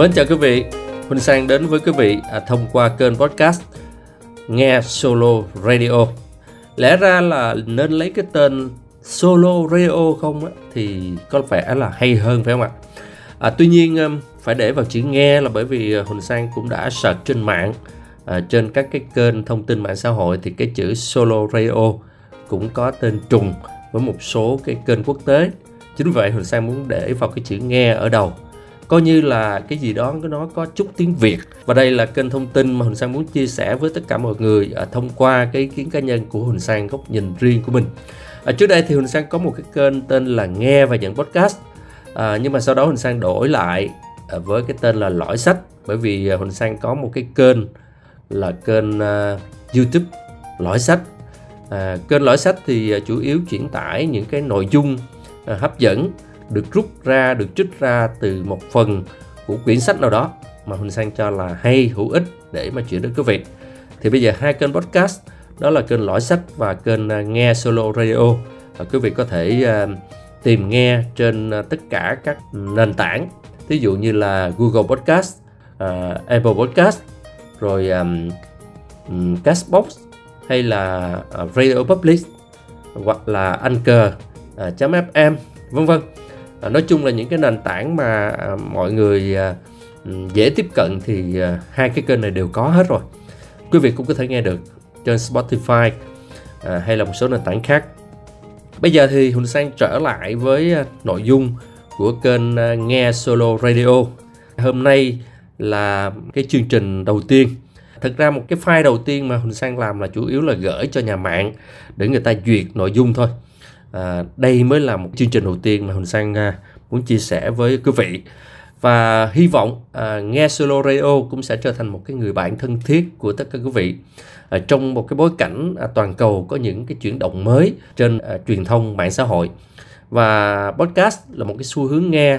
Mến chào quý vị, Huỳnh Sang đến với quý vị à, thông qua kênh podcast Nghe Solo Radio. Lẽ ra là nên lấy cái tên Solo Radio không á, thì có vẻ là hay hơn phải không ạ? À, tuy nhiên um, phải để vào chữ nghe là bởi vì à, Huỳnh Sang cũng đã search trên mạng à, trên các cái kênh thông tin mạng xã hội thì cái chữ Solo Radio cũng có tên trùng với một số cái kênh quốc tế. Chính vậy Huỳnh Sang muốn để vào cái chữ nghe ở đầu coi như là cái gì đó nó có chút tiếng Việt. Và đây là kênh thông tin mà Huỳnh Sang muốn chia sẻ với tất cả mọi người à, thông qua cái ý kiến cá nhân của Huỳnh Sang góc nhìn riêng của mình. À, trước đây thì Huỳnh Sang có một cái kênh tên là nghe và nhận podcast. À, nhưng mà sau đó Huỳnh Sang đổi lại à, với cái tên là lõi sách. Bởi vì à, Huỳnh Sang có một cái kênh là kênh uh, YouTube lõi sách. À, kênh lõi sách thì chủ yếu chuyển tải những cái nội dung uh, hấp dẫn được rút ra được trích ra từ một phần của quyển sách nào đó mà Huỳnh Sang cho là hay hữu ích để mà chuyển đến quý vị thì bây giờ hai kênh podcast đó là kênh lõi sách và kênh à, nghe solo radio. Và quý vị có thể uh, tìm nghe trên à, tất cả các nền tảng ví dụ như là Google Podcast, uh, Apple Podcast, rồi um, um, Castbox hay là uh, Radio Public hoặc là Anchor uh, .fm vân vân à, nói chung là những cái nền tảng mà à, mọi người à, ừ, dễ tiếp cận thì à, hai cái kênh này đều có hết rồi. Quý vị cũng có thể nghe được trên Spotify à, hay là một số nền tảng khác. Bây giờ thì Huỳnh Sang trở lại với à, nội dung của kênh à, nghe solo radio. Hôm nay là cái chương trình đầu tiên. Thực ra một cái file đầu tiên mà Huỳnh Sang làm là chủ yếu là gửi cho nhà mạng để người ta duyệt nội dung thôi à, đây mới là một chương trình đầu tiên mà Huỳnh Sang à, muốn chia sẻ với quý vị. Và hy vọng à, nghe solo radio cũng sẽ trở thành một cái người bạn thân thiết của tất cả quý vị. À, trong một cái bối cảnh à, toàn cầu có những cái chuyển động mới trên à, truyền thông mạng xã hội. Và podcast là một cái xu hướng nghe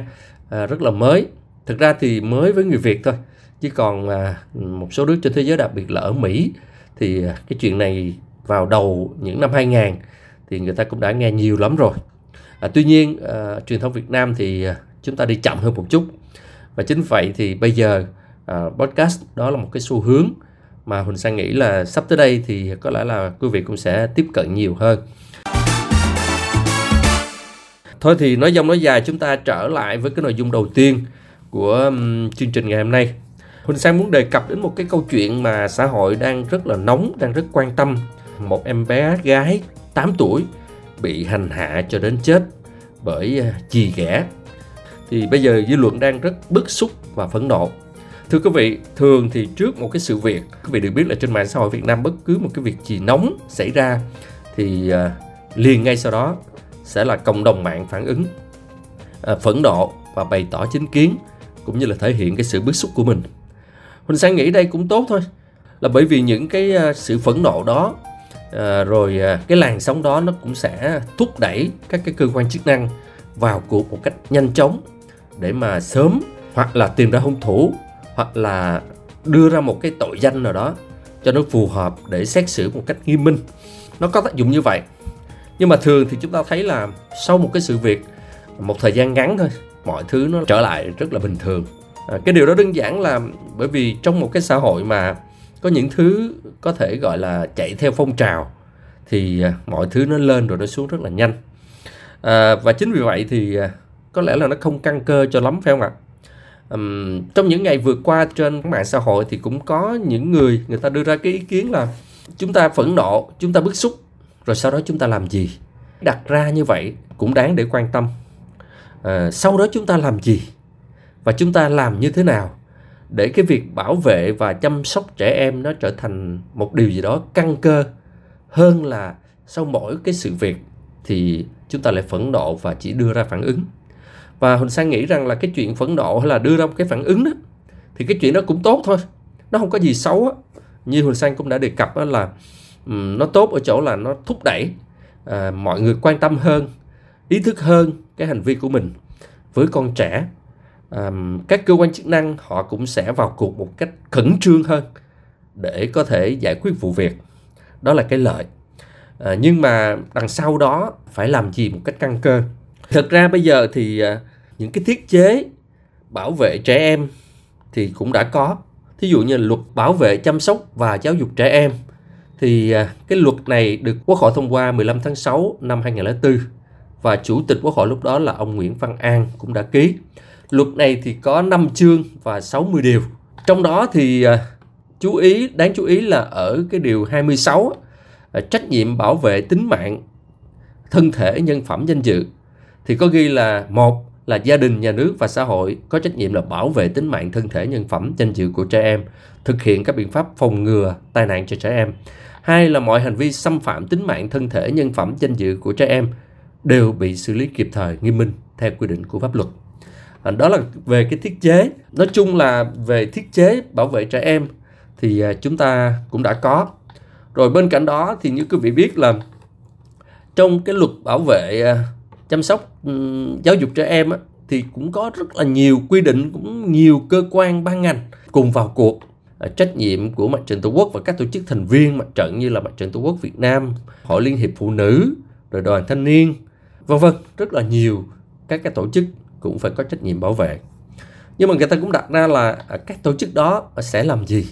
à, rất là mới. Thực ra thì mới với người Việt thôi chứ còn à, một số nước trên thế giới đặc biệt là ở Mỹ thì à, cái chuyện này vào đầu những năm 2000 thì người ta cũng đã nghe nhiều lắm rồi. À, tuy nhiên à, truyền thông Việt Nam thì à, chúng ta đi chậm hơn một chút. Và chính vậy thì bây giờ à, podcast đó là một cái xu hướng mà Huỳnh Sang nghĩ là sắp tới đây thì có lẽ là quý vị cũng sẽ tiếp cận nhiều hơn. Thôi thì nói dông nói dài chúng ta trở lại với cái nội dung đầu tiên của um, chương trình ngày hôm nay. Huỳnh Sang muốn đề cập đến một cái câu chuyện mà xã hội đang rất là nóng, đang rất quan tâm. Một em bé gái 8 tuổi bị hành hạ cho đến chết bởi à, chì ghẻ. Thì bây giờ dư luận đang rất bức xúc và phẫn nộ. Thưa quý vị, thường thì trước một cái sự việc, quý vị được biết là trên mạng xã hội Việt Nam bất cứ một cái việc gì nóng xảy ra thì à, liền ngay sau đó sẽ là cộng đồng mạng phản ứng à, phẫn nộ và bày tỏ chính kiến cũng như là thể hiện cái sự bức xúc của mình. Huỳnh Sang nghĩ đây cũng tốt thôi là bởi vì những cái sự phẫn nộ đó à, rồi à, cái làn sóng đó nó cũng sẽ thúc đẩy các cái cơ quan chức năng vào cuộc một cách nhanh chóng để mà sớm hoặc là tìm ra hung thủ hoặc là đưa ra một cái tội danh nào đó cho nó phù hợp để xét xử một cách nghiêm minh. Nó có tác dụng như vậy. Nhưng mà thường thì chúng ta thấy là sau một cái sự việc một thời gian ngắn thôi mọi thứ nó trở lại rất là bình thường. À, cái điều đó đơn giản là bởi vì trong một cái xã hội mà có những thứ có thể gọi là chạy theo phong trào thì à, mọi thứ nó lên rồi nó xuống rất là nhanh. À, và chính vì vậy thì à, có lẽ là nó không căng cơ cho lắm phải không ạ? Um, trong những ngày vừa qua trên mạng xã hội thì cũng có những người người ta đưa ra cái ý kiến là chúng ta phẫn nộ chúng ta bức xúc rồi sau đó chúng ta làm gì? Đặt ra như vậy cũng đáng để quan tâm. À, sau đó chúng ta làm gì? Và chúng ta làm như thế nào? Để cái việc bảo vệ và chăm sóc trẻ em nó trở thành một điều gì đó căn cơ. Hơn là sau mỗi cái sự việc thì chúng ta lại phẫn nộ và chỉ đưa ra phản ứng. Và huỳnh sang nghĩ rằng là cái chuyện phẫn nộ hay là đưa ra một cái phản ứng đó thì cái chuyện đó cũng tốt thôi. Nó không có gì xấu á. Như huỳnh sang cũng đã đề cập đó là um, nó tốt ở chỗ là nó thúc đẩy uh, mọi người quan tâm hơn ý thức hơn cái hành vi của mình với con trẻ um, các cơ quan chức năng họ cũng sẽ vào cuộc một cách khẩn trương hơn để có thể giải quyết vụ việc. Đó là cái lợi. À, nhưng mà đằng sau đó phải làm gì một cách căn cơ? Thực ra bây giờ thì à, những cái thiết chế bảo vệ trẻ em thì cũng đã có. Thí dụ như luật bảo vệ chăm sóc và giáo dục trẻ em thì à, cái luật này được Quốc hội thông qua 15 tháng 6 năm 2004 và chủ tịch Quốc hội lúc đó là ông Nguyễn Văn An cũng đã ký. Luật này thì có 5 chương và 60 điều. Trong đó thì à, chú ý đáng chú ý là ở cái điều 26 à, trách nhiệm bảo vệ tính mạng thân thể nhân phẩm danh dự thì có ghi là một là gia đình, nhà nước và xã hội có trách nhiệm là bảo vệ tính mạng thân thể nhân phẩm danh dự của trẻ em, thực hiện các biện pháp phòng ngừa tai nạn cho trẻ em. Hai là mọi hành vi xâm phạm tính mạng thân thể nhân phẩm danh dự của trẻ em đều bị xử lý kịp thời nghiêm minh theo quy định của pháp luật. Ờ, đó là về cái thiết chế. Nói chung là về thiết chế bảo vệ trẻ em thì à, chúng ta cũng đã có. Rồi bên cạnh đó thì như quý vị biết là trong cái luật bảo vệ à, chăm sóc giáo dục trẻ em thì cũng có rất là nhiều quy định cũng nhiều cơ quan ban ngành cùng vào cuộc ờ, trách nhiệm của mặt trận tổ quốc và các tổ chức thành viên mặt trận như là mặt trận tổ quốc Việt Nam, hội liên hiệp phụ nữ, rồi đoàn thanh niên, vân vân rất là nhiều các cái tổ chức cũng phải có trách nhiệm bảo vệ. Nhưng mà người ta cũng đặt ra là à, các tổ chức đó sẽ làm gì?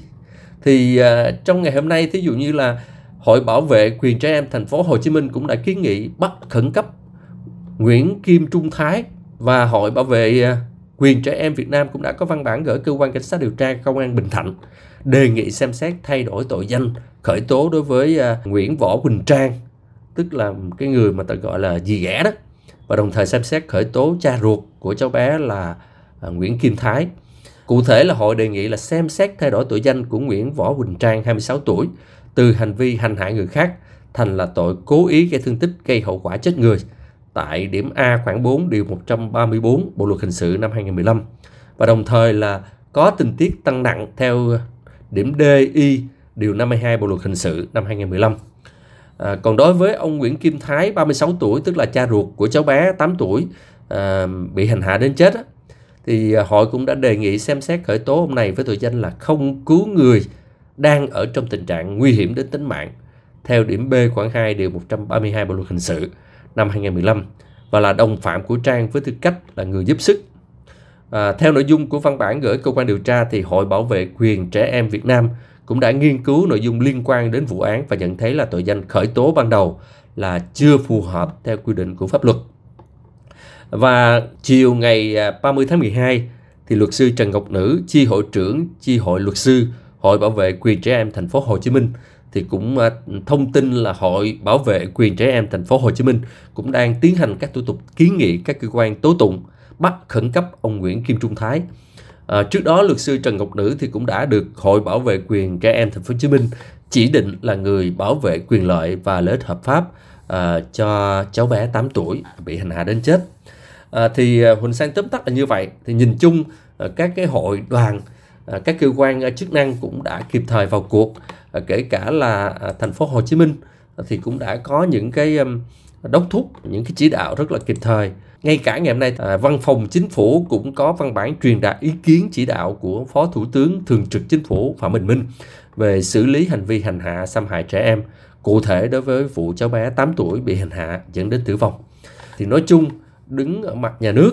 Thì uh, trong ngày hôm nay thí dụ như là Hội Bảo vệ quyền trẻ em thành phố Hồ Chí Minh cũng đã kiến nghị bắt khẩn cấp Nguyễn Kim Trung Thái và Hội Bảo vệ à, quyền trẻ em Việt Nam cũng đã có văn bản gửi cơ quan cảnh sát điều tra công an Bình Thạnh đề nghị xem xét thay đổi tội danh khởi tố đối với Nguyễn Võ Quỳnh Trang tức là cái người mà ta gọi là dì ghẻ đó và đồng thời xem xét khởi tố cha ruột của cháu bé là à, Nguyễn Kim Thái. Cụ thể là hội đề nghị là xem xét thay đổi tội danh của Nguyễn Võ Quỳnh Trang 26 tuổi từ hành vi hành hạ người khác thành là tội cố ý gây thương tích gây hậu quả chết người tại điểm A khoảng 4 điều 134 Bộ luật hình sự năm 2015 và đồng thời là có tình tiết tăng nặng theo điểm D, Y điều 52 Bộ luật hình sự năm 2015. À, còn đối với ông Nguyễn Kim Thái 36 tuổi tức là cha ruột của cháu bé 8 tuổi à, bị hành hạ đến chết á, thì à, hội cũng đã đề nghị xem xét khởi tố ông này với tội danh là không cứu người đang ở trong tình trạng nguy hiểm đến tính mạng theo điểm B khoảng 2 điều 132 Bộ luật hình sự năm 2015 và là đồng phạm của Trang với tư cách là người giúp sức. À, theo nội dung của văn bản gửi cơ quan điều tra thì Hội Bảo vệ quyền trẻ em Việt Nam cũng đã nghiên cứu nội dung liên quan đến vụ án và nhận thấy là tội danh khởi tố ban đầu là chưa phù hợp theo quy định của pháp luật. Và chiều ngày à, 30 tháng 12 thì luật sư Trần Ngọc Nữ, chi hội trưởng chi hội luật sư Hội Bảo vệ quyền trẻ em thành phố Hồ Chí Minh thì cũng à, thông tin là Hội Bảo vệ quyền trẻ em thành phố Hồ Chí Minh cũng đang tiến hành các thủ tục kiến nghị các cơ quan tố tụng bắt khẩn cấp ông Nguyễn Kim Trung Thái. À, trước đó luật sư Trần Ngọc Nữ thì cũng đã được Hội Bảo vệ quyền trẻ em thành phố Hồ Chí Minh chỉ định là người bảo vệ quyền lợi và lợi ích hợp pháp à, cho cháu bé 8 tuổi bị hành hạ đến chết. À, thì à, Huỳnh Sang tóm tắt là như vậy. Thì nhìn chung à, các cái hội đoàn à, các cơ quan chức năng cũng đã kịp thời vào cuộc kể cả là thành phố Hồ Chí Minh thì cũng đã có những cái đốc thúc những cái chỉ đạo rất là kịp thời ngay cả ngày hôm nay à, văn phòng chính phủ cũng có văn bản truyền đạt ý kiến chỉ đạo của phó thủ tướng thường trực chính phủ phạm bình minh về xử lý hành vi hành hạ xâm hại trẻ em cụ thể đối với vụ cháu bé 8 tuổi bị hành hạ dẫn đến tử vong. Thì nói chung đứng ở mặt nhà nước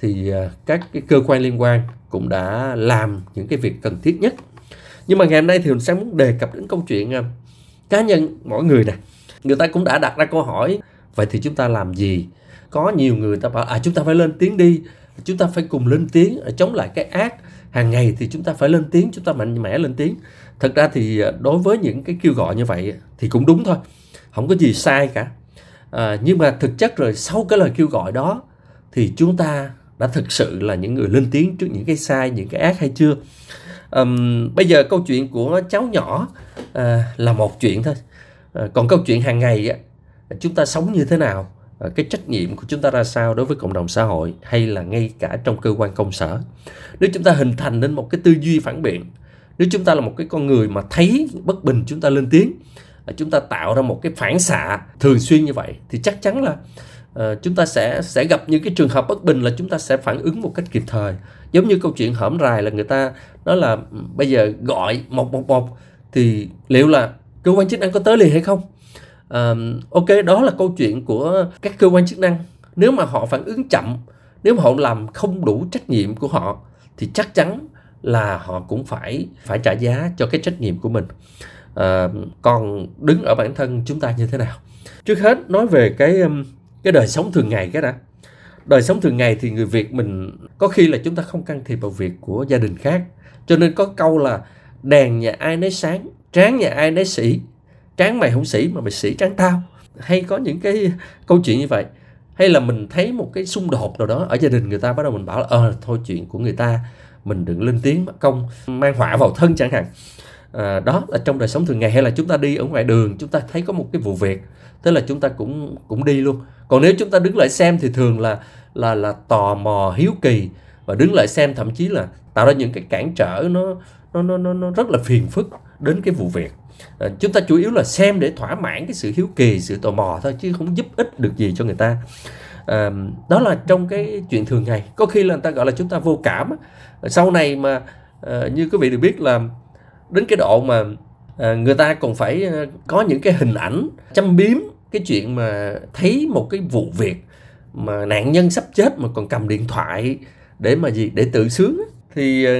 thì à, các cái cơ quan liên quan cũng đã làm những cái việc cần thiết nhất. Nhưng mà ngày hôm nay thì mình sẽ muốn đề cập đến câu chuyện à, cá nhân mỗi người nè. Người ta cũng đã đặt ra câu hỏi vậy thì chúng ta làm gì có nhiều người ta bảo à chúng ta phải lên tiếng đi chúng ta phải cùng lên tiếng ờ, chống lại cái ác. Hàng ngày thì chúng ta phải lên tiếng chúng ta mạnh mẽ lên tiếng. Thật ra thì ờ, đối với những cái kêu gọi như vậy thì cũng đúng thôi không có gì sai cả. À, nhưng mà thực chất rồi sau cái lời kêu gọi đó thì chúng ta đã thực sự là những người lên tiếng trước những cái sai những cái ác hay chưa? Um, bây giờ câu chuyện của cháu nhỏ uh, là một chuyện thôi. Uh, còn câu chuyện hàng ngày á, chúng ta sống như thế nào? Ờ, cái trách nhiệm của chúng ta ra sao đối với cộng đồng xã hội hay là ngay cả trong cơ quan công sở? Nếu chúng ta hình thành nên một cái tư duy phản biện nếu chúng ta là một cái con người mà thấy bất bình chúng ta lên tiếng ờ, chúng ta tạo ra một cái phản xạ thường xuyên như vậy thì chắc chắn là uh, chúng ta sẽ sẽ gặp những cái trường hợp bất bình là chúng ta sẽ phản ứng một cách kịp thời. Giống như câu chuyện hởm rài là người ta nói là bây giờ gọi một một một thì liệu là cơ quan chức năng có tới liền hay không? Uh, ok đó là câu chuyện của các cơ quan chức năng. Nếu mà họ phản ứng chậm nếu mà họ làm không đủ trách nhiệm của họ thì chắc chắn là họ cũng phải phải trả giá cho cái trách nhiệm của mình. À, còn đứng ở bản thân chúng ta như thế nào? Trước hết nói về cái cái đời sống thường ngày cái đã. Đời sống thường ngày thì người việt mình có khi là chúng ta không can thiệp vào việc của gia đình khác. Cho nên có câu là đèn nhà ai nấy sáng tráng nhà ai nấy sĩ tráng mày không sĩ mà mày sĩ tráng tao. Hay có những cái câu chuyện như vậy. Hay là mình thấy một cái xung đột nào đó ở gia đình người ta bắt đầu mình bảo là ờ thôi chuyện của người ta mình đừng lên tiếng mất công mang họa vào thân chẳng hạn. À, đó là trong đời sống thường ngày. Hay là chúng ta đi ở ngoài đường chúng ta thấy có một cái vụ việc thế là chúng ta cũng cũng đi luôn. Còn nếu chúng ta đứng lại xem thì thường là là là tò mò hiếu kỳ và đứng lại xem thậm chí là tạo ra những cái cản trở nó nó nó nó, nó rất là phiền phức đến cái vụ việc. À, chúng ta chủ yếu là xem để thỏa mãn cái sự hiếu kỳ sự tò mò thôi chứ không giúp ích được gì cho người ta. À, đó là trong cái chuyện thường ngày. Có khi là người ta gọi là chúng ta vô cảm sau này mà à, như quý vị được biết là đến cái độ mà à, người ta còn phải có những cái hình ảnh châm biếm cái chuyện mà thấy một cái vụ việc mà nạn nhân sắp chết mà còn cầm điện thoại để mà gì? Để tự sướng thì ờ,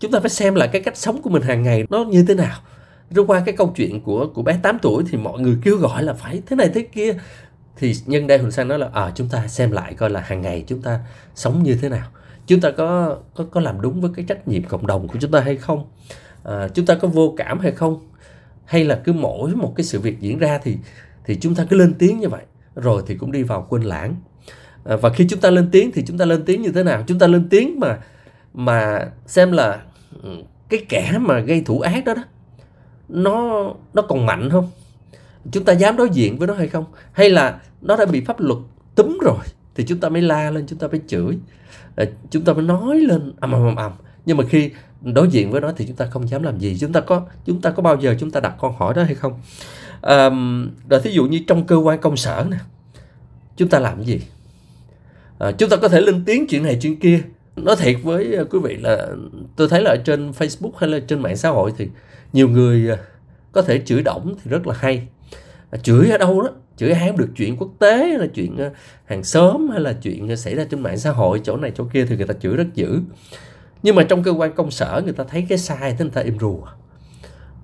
chúng ta phải xem lại cái cách sống của mình hàng ngày nó như thế nào. Rồi qua cái câu chuyện của của bé 8 tuổi thì mọi người kêu gọi là phải thế này thế kia. Thì nhân đây Huỳnh Sang nói là à, chúng ta xem lại coi là hàng ngày chúng ta sống như thế nào. Chúng ta có có có làm đúng với cái trách nhiệm cộng đồng của chúng ta hay không? À, chúng ta có vô cảm hay không? Hay là cứ mỗi một cái sự việc diễn ra thì thì chúng ta cứ lên tiếng như vậy? Rồi thì cũng đi vào quên lãng. À, và khi chúng ta lên tiếng thì chúng ta lên tiếng như thế nào? Chúng ta lên tiếng mà mà xem là ừ, cái kẻ mà gây thủ ác đó đó nó nó còn mạnh không? Chúng ta dám đối diện với nó hay không? Hay là nó đã bị pháp luật túm rồi thì chúng ta mới la lên chúng ta mới chửi? Ờ, chúng ta mới nói lên ầm ầm ầm ầm. Nhưng mà khi đối diện với nó thì chúng ta không dám làm gì. Chúng ta có chúng ta có bao giờ chúng ta đặt câu hỏi đó hay không? À, rồi thí dụ như trong cơ quan công sở nè chúng ta làm gì? À, chúng ta có thể lên tiếng chuyện này chuyện kia nói thiệt với ờ, quý vị là tôi thấy là ở trên Facebook hay là trên mạng xã hội thì nhiều người ờ, có thể chửi động thì rất là hay. À, chửi ở đâu đó? Chửi ai được chuyện quốc tế hay là chuyện ờ, hàng xóm hay là chuyện xảy ra trên mạng xã hội, chỗ này chỗ kia thì người ta chửi rất dữ. Nhưng mà trong cơ quan công sở người ta thấy cái sai thì người ta im rùa.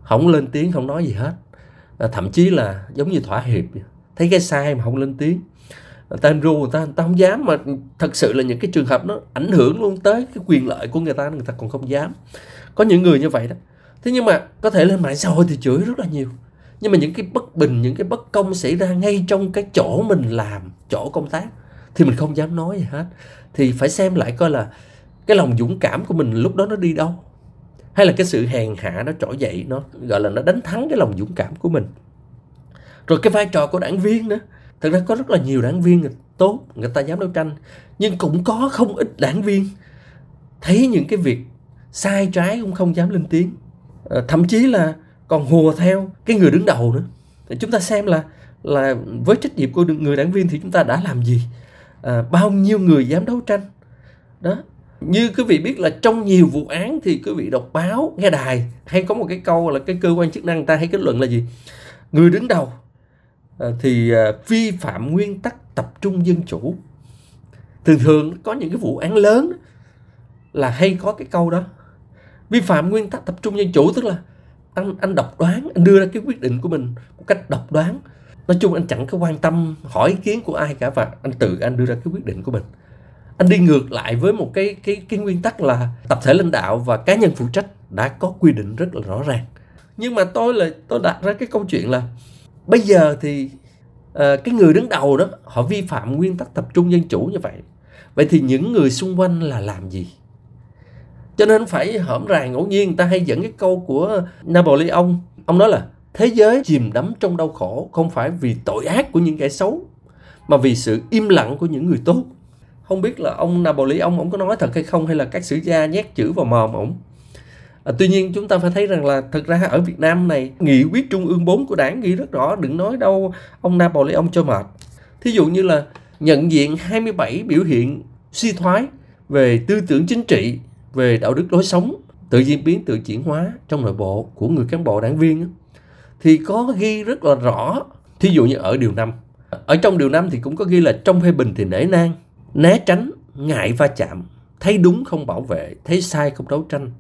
Không lên tiếng, không nói gì hết. À, thậm chí là giống như thỏa hiệp thấy cái sai mà không lên tiếng ta ru người ta, người ta không dám mà thật sự là những cái trường hợp nó ảnh hưởng luôn tới cái quyền lợi của người ta người ta còn không dám. Có những người như vậy đó. Thế nhưng mà có thể lên mạng xã hội thì chửi rất là nhiều. Nhưng mà những cái bất bình những cái bất công xảy ra ngay trong cái chỗ mình làm chỗ công tác thì mình không dám nói gì hết. Thì phải xem lại coi là cái lòng dũng cảm của mình lúc đó nó đi đâu. Hay là cái sự hèn hạ nó trỗi dậy nó gọi là nó đánh thắng cái lòng dũng cảm của mình. Rồi cái vai trò của đảng viên nữa thực ra có rất là nhiều đảng viên tốt người ta dám đấu tranh nhưng cũng có không ít đảng viên thấy những cái việc sai trái cũng không dám lên tiếng. Ờ, thậm chí là còn hùa theo cái người đứng đầu nữa. Thì chúng ta xem là là với trách nhiệm của người đảng viên thì chúng ta đã làm gì? À, bao nhiêu người dám đấu tranh? Đó. Như quý vị biết là trong nhiều vụ án thì quý vị đọc báo nghe đài hay có một cái câu là cái cơ quan chức năng ta hay kết luận là gì? Người đứng đầu Ờ, thì ờ, vi phạm nguyên tắc tập trung dân chủ. Thường thường có những cái vụ án lớn là hay có cái câu đó. Vi phạm nguyên tắc tập trung dân chủ tức là anh anh độc đoán, anh đưa ra cái quyết định của mình một cách độc đoán. Nói chung anh chẳng có quan tâm hỏi ý kiến của ai cả và anh tự anh đưa ra cái quyết định của mình. Anh đi ngược lại với một cái cái cái nguyên tắc là tập thể lãnh đạo và cá nhân phụ trách đã có quy định rất là rõ ràng. Nhưng mà tôi là tôi đặt ra cái câu chuyện là bây giờ thì uh, cái người đứng đầu đó họ vi phạm nguyên tắc tập trung dân chủ như vậy. Vậy thì những người xung quanh là làm gì? Cho nên phải hõm ràng ngẫu nhiên người ta hay dẫn cái câu của Napoleon ông nói là thế giới chìm đắm trong đau khổ không phải vì tội ác của những kẻ xấu mà vì sự im lặng của những người tốt. Không biết là ông Napoleon ông có nói thật hay không hay là các sử gia nhét chữ vào mồm ông À, tuy nhiên chúng ta phải thấy rằng là thực ra ở Việt Nam này nghị quyết trung ương 4 của đảng ghi rất rõ đừng nói đâu ông Napoleon cho mệt. Thí dụ như là nhận diện 27 biểu hiện suy thoái về tư tưởng chính trị về đạo đức lối sống tự diễn biến tự chuyển hóa trong nội bộ của người cán bộ đảng viên thì có ghi rất là rõ. Thí dụ như ở điều 5 ở trong điều 5 thì cũng có ghi là trong phê bình thì nể nang né tránh ngại va chạm thấy đúng không bảo vệ thấy sai không đấu tranh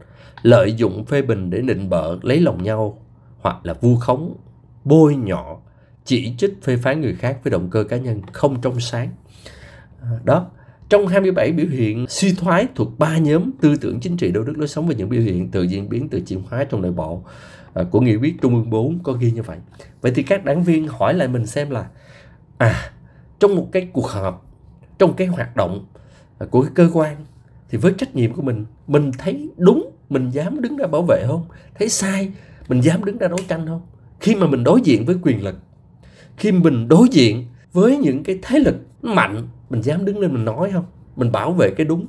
lợi dụng phê bình để định bợ lấy lòng nhau hoặc là vu khống bôi nhọ chỉ trích phê phán người khác với động cơ cá nhân không trong sáng à, đó trong 27 biểu hiện suy thoái thuộc ba nhóm tư tưởng chính trị đạo đức lối sống và những biểu hiện tự diễn biến tự chuyển hóa trong nội bộ à, của nghị quyết Trung ương 4 có ghi như vậy. Vậy thì các đảng viên hỏi lại mình xem là à trong một cái cuộc họp, trong cái hoạt động à, của cái cơ quan thì với trách nhiệm của mình, mình thấy đúng, mình dám đứng ra bảo vệ không? Thấy sai, mình dám đứng ra đấu tranh không? Khi mà mình đối diện với quyền lực, khi mình đối diện với những cái thế lực mạnh mình dám đứng lên mình nói không? Mình bảo vệ cái đúng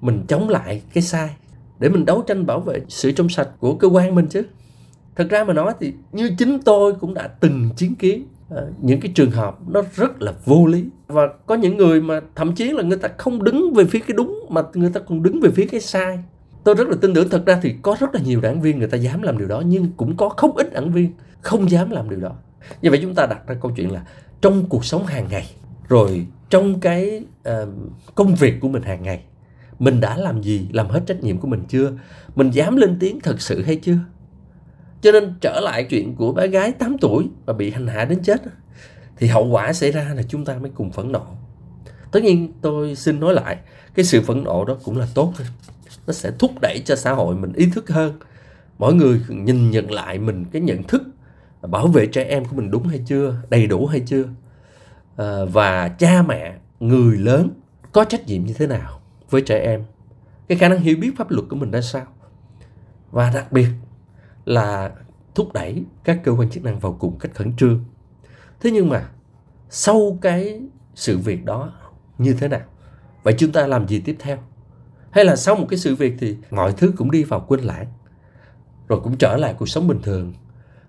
mình chống lại cái sai. Để mình đấu tranh bảo vệ sự trong sạch của cơ quan mình chứ. Thật ra mà nói thì như chính tôi cũng đã từng chứng kiến ờ, những cái trường hợp nó rất là vô lý. Và có những người mà thậm chí là người ta không đứng về phía cái đúng mà người ta còn đứng về phía cái sai tôi rất là tin tưởng thật ra thì có rất là nhiều đảng viên người ta dám làm điều đó nhưng cũng có không ít đảng viên không dám làm điều đó. Như vậy chúng ta đặt ra câu chuyện là trong cuộc sống hàng ngày rồi trong cái uh, công việc của mình hàng ngày mình đã làm gì làm hết trách nhiệm của mình chưa? Mình dám lên tiếng thật sự hay chưa? Cho nên trở lại chuyện của bé gái 8 tuổi và bị hành hạ đến chết thì hậu quả xảy ra là chúng ta mới cùng phẫn nộ. Tất nhiên tôi xin nói lại cái sự phẫn nộ đó cũng là tốt thôi nó sẽ thúc đẩy cho xã hội mình ý thức hơn. Mỗi người nhìn nhận lại mình cái nhận thức bảo vệ trẻ em của mình đúng hay chưa đầy đủ hay chưa. À, và cha mẹ người lớn có trách nhiệm như thế nào với trẻ em? Cái khả năng hiểu biết pháp luật của mình ra sao? Và đặc biệt là thúc đẩy các cơ quan chức năng vào cùng cách khẩn trương. Thế nhưng mà sau cái sự việc đó như thế nào? Vậy chúng ta làm gì tiếp theo? Hay là sau một cái sự việc thì mọi thứ cũng đi vào quên lãng, rồi cũng trở lại cuộc sống bình thường.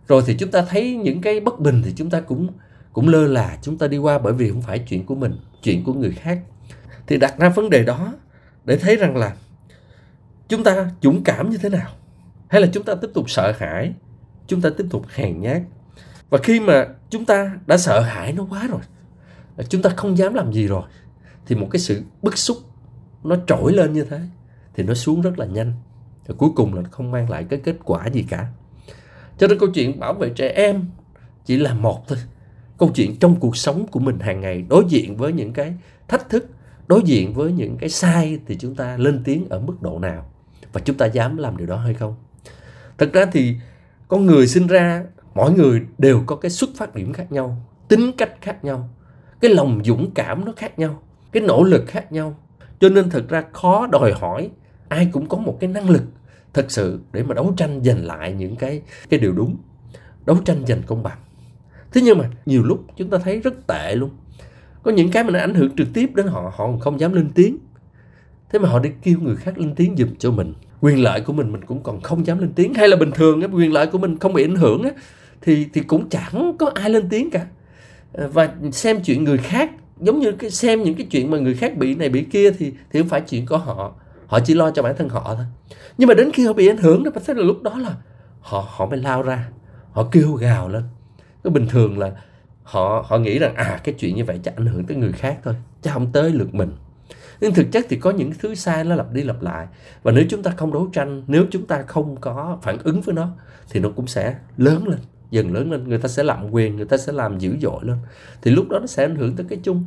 Rồi thì chúng ta thấy những cái bất bình thì chúng ta cũng cũng lơ là, chúng ta đi qua bởi vì không phải chuyện của mình, chuyện của người khác. Thì đặt ra vấn đề đó để thấy rằng là chúng ta dũng cảm như thế nào? Hay là chúng ta tiếp tục sợ hãi? Chúng ta tiếp tục hèn nhát? Và khi mà chúng ta đã sợ hãi nó quá rồi, chúng ta không dám làm gì rồi, thì một cái sự bức xúc nó trỗi lên như thế, thì nó xuống rất là nhanh. Và cuối cùng là không mang lại cái kết quả gì cả. Cho nên câu chuyện bảo vệ trẻ em chỉ là một thôi. Câu chuyện trong cuộc sống của mình hàng ngày đối diện với những cái thách thức, đối diện với những cái sai thì chúng ta lên tiếng ở mức độ nào? Và chúng ta dám làm điều đó hay không? Thật ra thì con người sinh ra, mỗi người đều có cái xuất phát điểm khác nhau, tính cách khác nhau, cái lòng dũng cảm nó khác nhau, cái nỗ lực khác nhau cho nên thật ra khó đòi hỏi, ai cũng có một cái năng lực thật sự để mà đấu tranh giành lại những cái cái điều đúng. Đấu tranh giành công bằng. Thế nhưng mà nhiều lúc chúng ta thấy rất tệ luôn. Có những cái mà nó ảnh hưởng trực tiếp đến họ họ không dám lên tiếng. Thế mà họ đi kêu người khác lên tiếng giùm cho mình. Quyền lợi của mình mình cũng còn không dám lên tiếng. Hay là bình thường á, quyền lợi của mình không bị ảnh hưởng á, thì thì cũng chẳng có ai lên tiếng cả. Và xem chuyện người khác giống như cái xem những cái chuyện mà người khác bị này bị kia thì thì không phải chuyện của họ. Họ chỉ lo cho bản thân họ thôi. Nhưng mà đến khi họ bị ảnh hưởng đó phải thấy là lúc đó là họ họ mới lao ra. Họ kêu gào lên. Cái bình thường là họ họ nghĩ rằng à cái chuyện như vậy chắc ảnh hưởng tới người khác thôi, chứ không tới lượt mình. Nhưng thực chất thì có những thứ sai nó lặp đi lặp lại. Và nếu chúng ta không đấu tranh, nếu chúng ta không có phản ứng với nó, thì nó cũng sẽ lớn lên dần lớn lên, người ta sẽ lạm quyền, người ta sẽ làm dữ dội lên. Thì lúc đó nó sẽ ảnh hưởng tới cái chung.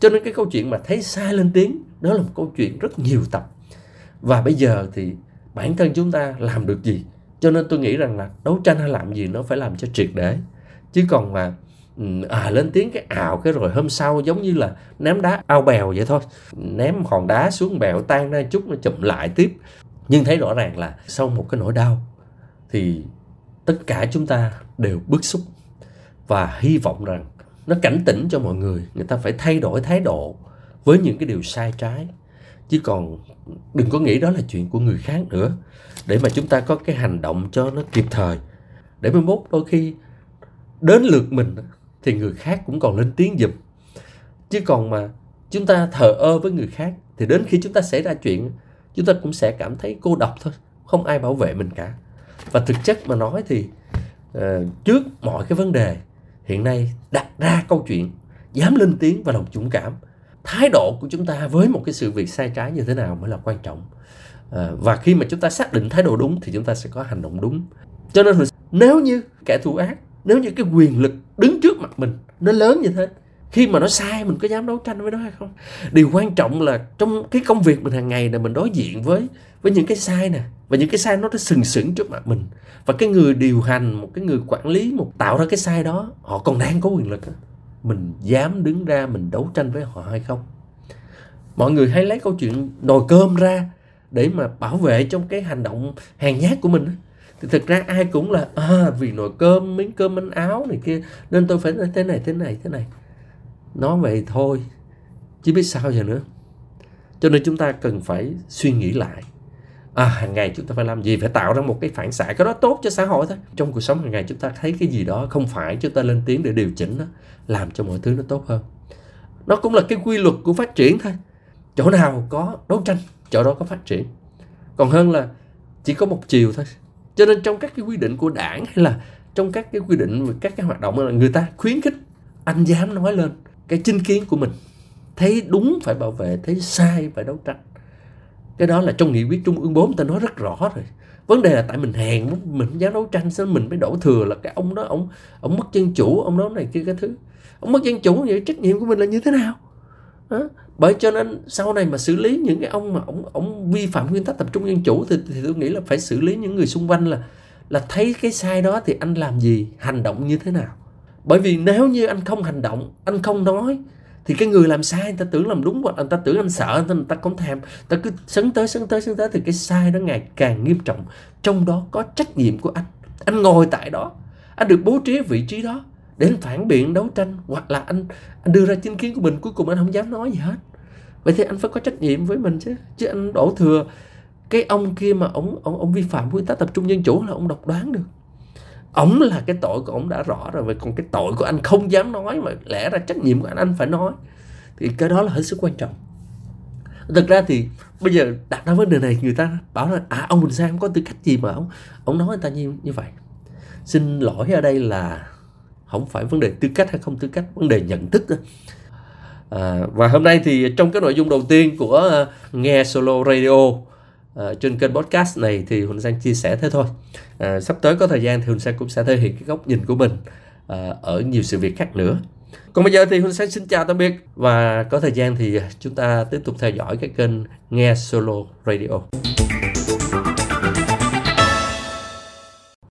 Cho nên cái câu chuyện mà thấy sai lên tiếng, đó là một câu chuyện rất nhiều tập. Và bây giờ thì bản thân chúng ta làm được gì? Cho nên tôi nghĩ rằng là đấu tranh hay làm gì nó phải làm cho triệt để. Chứ còn mà à lên tiếng cái ảo cái rồi hôm sau giống như là ném đá ao bèo vậy thôi. Ném hòn đá xuống bèo tan ra chút nó chụm lại tiếp. Nhưng thấy rõ ràng là sau một cái nỗi đau thì tất cả chúng ta đều bức xúc và hy vọng rằng nó cảnh tỉnh cho mọi người. Người ta phải thay đổi thái độ với những cái điều sai trái. Chứ còn đừng có nghĩ đó là chuyện của người khác nữa. Để mà chúng ta có cái hành động cho nó kịp thời. Để mai mốt đôi khi đến lượt mình thì người khác cũng còn lên tiếng giùm. Chứ còn mà chúng ta thờ ơ với người khác, thì đến khi chúng ta xảy ra chuyện, chúng ta cũng sẽ cảm thấy cô độc thôi, không ai bảo vệ mình cả. Và thực chất mà nói thì Ờ, trước mọi cái vấn đề hiện nay đặt ra câu chuyện dám lên tiếng và lòng dũng cảm thái độ của chúng ta với một cái sự việc sai trái như thế nào mới là quan trọng? À, và khi mà chúng ta xác định thái độ đúng thì chúng ta sẽ có hành động đúng. Cho nên nếu như kẻ thù ác nếu như cái quyền lực đứng trước mặt mình nó lớn như thế khi mà nó sai mình có dám đấu tranh với nó hay không? Điều quan trọng là trong cái công việc mình hàng ngày là mình đối diện với với những cái sai nè và những cái sai nó nó sừng sững trước mặt mình. Và cái người điều hành một cái người quản lý một tạo ra cái sai đó họ còn đang có quyền lực mình dám đứng ra mình đấu tranh với họ hay không? Mọi người hay lấy câu chuyện nồi cơm ra để mà bảo vệ trong cái hành động hàng nhát của mình thì thực ra ai cũng là à, vì nồi cơm miếng cơm manh áo này kia nên tôi phải thế này thế này thế này nói vậy thôi chứ biết sao giờ nữa. Cho nên chúng ta cần phải suy nghĩ lại. À, hàng ngày chúng ta phải làm gì? Phải tạo ra một cái phản xạ cái đó tốt cho xã hội thôi. Trong cuộc sống hàng ngày chúng ta thấy cái gì đó không phải chúng ta lên tiếng để điều chỉnh nó làm cho mọi thứ nó tốt hơn. Nó cũng là cái quy luật của phát triển thôi. Chỗ nào có đấu tranh chỗ đó có phát triển. Còn hơn là chỉ có một chiều thôi. Cho nên trong các cái quy định của đảng hay là trong các cái quy định về các cái hoạt động là người ta khuyến khích anh dám nói lên cái chính kiến của mình. Thấy đúng phải bảo vệ thấy sai phải đấu tranh. Cái đó là trong nghị quyết trung ương 4 ta nói rất rõ rồi. Vấn đề là tại mình hèn mình không dám đấu tranh xong mình mới đổ thừa là cái ông đó ông ông mất dân chủ ông đó này kia cái thứ. Ông mất dân chủ vậy trách nhiệm của mình là như thế nào? Đó. bởi cho nên sau này mà xử lý những cái ông mà ông ông vi phạm nguyên tắc tập trung dân chủ thì, thì tôi nghĩ là phải xử lý những người xung quanh là là thấy cái sai đó thì anh làm gì hành động như thế nào? Bởi vì nếu như anh không hành động, anh không nói, thì cái người làm sai người ta tưởng làm đúng hoặc người ta tưởng anh sợ, người ta không thèm. Ta cứ sấn tới sấn tới sấn tới thì cái sai đó ngày càng nghiêm trọng. Trong đó có trách nhiệm của anh. Anh ngồi tại đó. Anh được bố trí vị trí đó để anh phản biện, đấu tranh, hoặc là anh anh đưa ra chính kiến của mình, cuối cùng anh không dám nói gì hết. Vậy thì anh phải có trách nhiệm với mình chứ. Chứ anh đổ thừa cái ông kia mà ông ông ông vi phạm quy tắc tập trung dân chủ là ông độc đoán được ổng là cái tội của ổng đã rõ rồi vậy còn cái tội của anh không dám nói mà lẽ ra trách nhiệm của anh anh phải nói. Thì cái đó là hết sức quan trọng. Thực ra thì bây giờ đặt ra vấn đề này người ta bảo là à ông Bình Sang có tư cách gì mà ông ông nói người ta như như vậy. Xin lỗi ở đây là không phải vấn đề tư cách hay không tư cách vấn đề nhận thức. À, và hôm nay thì trong cái nội dung đầu tiên của ờ, nghe solo radio Ờ, trên kênh podcast này thì Huỳnh Sang chia sẻ thế thôi. À, sắp tới có thời gian thì Huỳnh Sang cũng sẽ thể hiện cái góc nhìn của mình à, ở nhiều sự việc khác nữa. Còn bây giờ thì Huỳnh Sang xin chào tạm biệt và có thời gian thì chúng ta tiếp tục theo dõi cái kênh nghe solo radio.